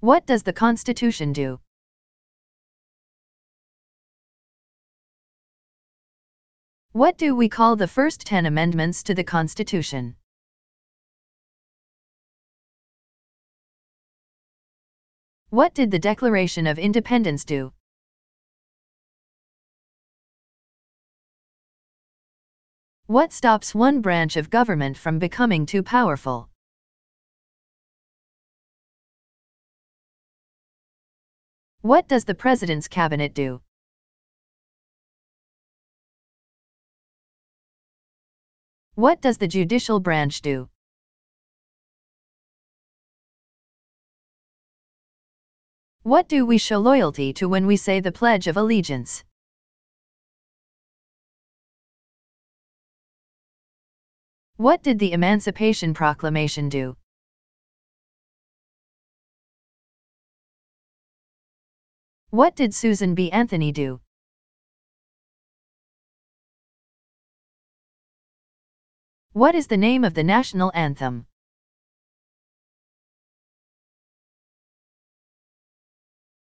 What does the Constitution do? What do we call the first 10 amendments to the Constitution? What did the Declaration of Independence do? What stops one branch of government from becoming too powerful? What does the President's Cabinet do? What does the judicial branch do? What do we show loyalty to when we say the Pledge of Allegiance? What did the Emancipation Proclamation do? What did Susan B. Anthony do? What is the name of the national anthem?